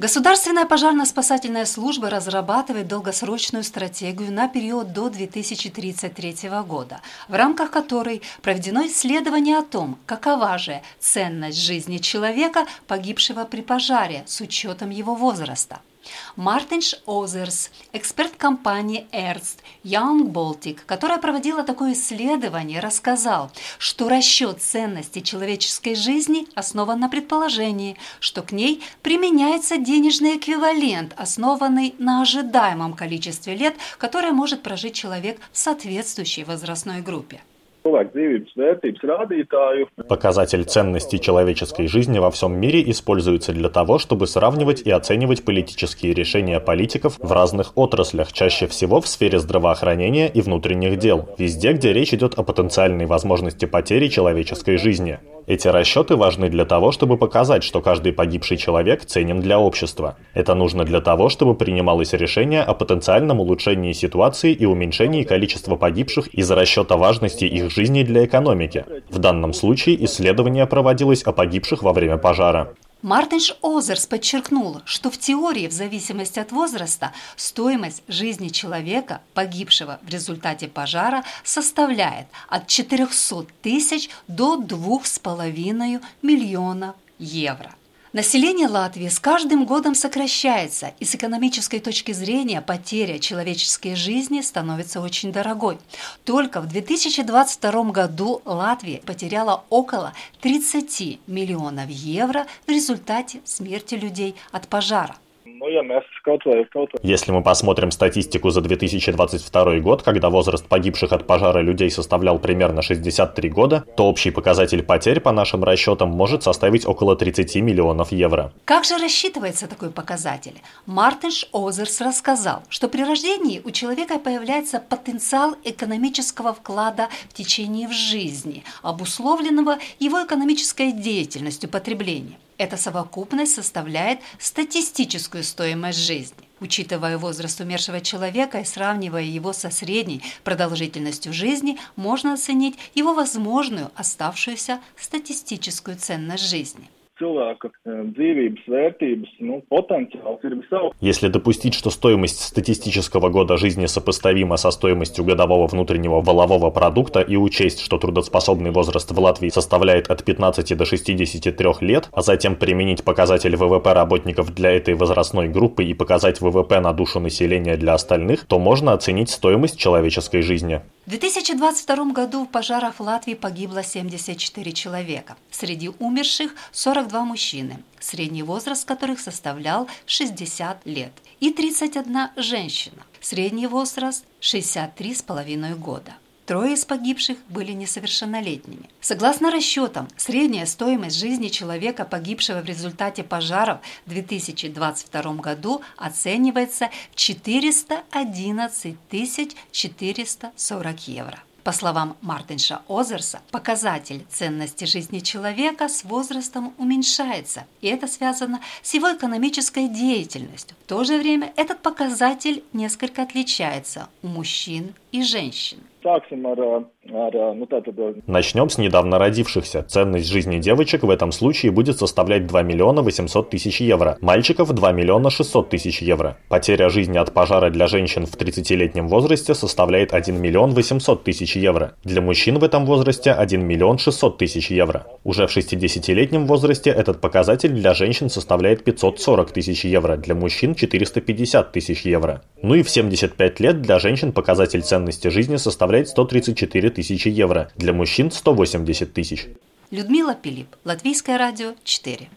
Государственная пожарно-спасательная служба разрабатывает долгосрочную стратегию на период до 2033 года, в рамках которой проведено исследование о том, какова же ценность жизни человека, погибшего при пожаре, с учетом его возраста. Мартинш Озерс, эксперт компании Ernst Young Baltic, которая проводила такое исследование, рассказал, что расчет ценности человеческой жизни основан на предположении, что к ней применяется денежный эквивалент, основанный на ожидаемом количестве лет, которое может прожить человек в соответствующей возрастной группе. Показатель ценности человеческой жизни во всем мире используется для того, чтобы сравнивать и оценивать политические решения политиков в разных отраслях, чаще всего в сфере здравоохранения и внутренних дел, везде, где речь идет о потенциальной возможности потери человеческой жизни. Эти расчеты важны для того, чтобы показать, что каждый погибший человек ценен для общества. Это нужно для того, чтобы принималось решение о потенциальном улучшении ситуации и уменьшении количества погибших из-за расчета важности их жизни для экономики. В данном случае исследование проводилось о погибших во время пожара. Мартинш Озерс подчеркнул, что в теории, в зависимости от возраста, стоимость жизни человека, погибшего в результате пожара, составляет от 400 тысяч до 2,5 миллиона евро. Население Латвии с каждым годом сокращается, и с экономической точки зрения потеря человеческой жизни становится очень дорогой. Только в 2022 году Латвия потеряла около 30 миллионов евро в результате смерти людей от пожара. Если мы посмотрим статистику за 2022 год, когда возраст погибших от пожара людей составлял примерно 63 года, то общий показатель потерь, по нашим расчетам, может составить около 30 миллионов евро. Как же рассчитывается такой показатель? Мартинш Озерс рассказал, что при рождении у человека появляется потенциал экономического вклада в течение в жизни, обусловленного его экономической деятельностью потребления. Эта совокупность составляет статистическую стоимость жизни. Учитывая возраст умершего человека и сравнивая его со средней продолжительностью жизни, можно оценить его возможную оставшуюся статистическую ценность жизни – dzīvības vērtības, ну, потенциал ir. Если допустить, что стоимость статистического года жизни сопоставима со стоимостью годового внутреннего валового продукта и учесть, что трудоспособный возраст в Латвии составляет от 15 до 63 лет, а затем применить показатель ВВП работников для этой возрастной группы и показать ВВП на душу населения для остальных, то можно оценить стоимость человеческой жизни. В 2022 году в пожарах в Латвии погибло 74 человека. Среди умерших 42 мужчины, средний возраст которых составлял 60 лет, и 31 женщина, средний возраст 63,5 года. Трое из погибших были несовершеннолетними. Согласно расчетам, средняя стоимость жизни человека, погибшего в результате пожаров в 2022 году, оценивается в 411 440 евро. По словам Мартинша Озерса, показатель ценности жизни человека с возрастом уменьшается, и это связано с его экономической деятельностью. В то же время этот показатель несколько отличается у мужчин и женщин. Начнем с недавно родившихся. Ценность жизни девочек в этом случае будет составлять 2 миллиона 800 тысяч евро, мальчиков 2 миллиона 600 тысяч евро. Потеря жизни от пожара для женщин в 30-летнем возрасте составляет 1 миллион 800 тысяч евро. Для мужчин в этом возрасте 1 миллион 600 тысяч евро. Уже в 60-летнем возрасте этот показатель для женщин составляет 540 тысяч евро, для мужчин 450 тысяч евро. Ну и в 75 лет для женщин показатель ценности жизни составляет составляет 134 тысячи евро, для мужчин 180 тысяч. Людмила Пилип, Латвийское радио 4.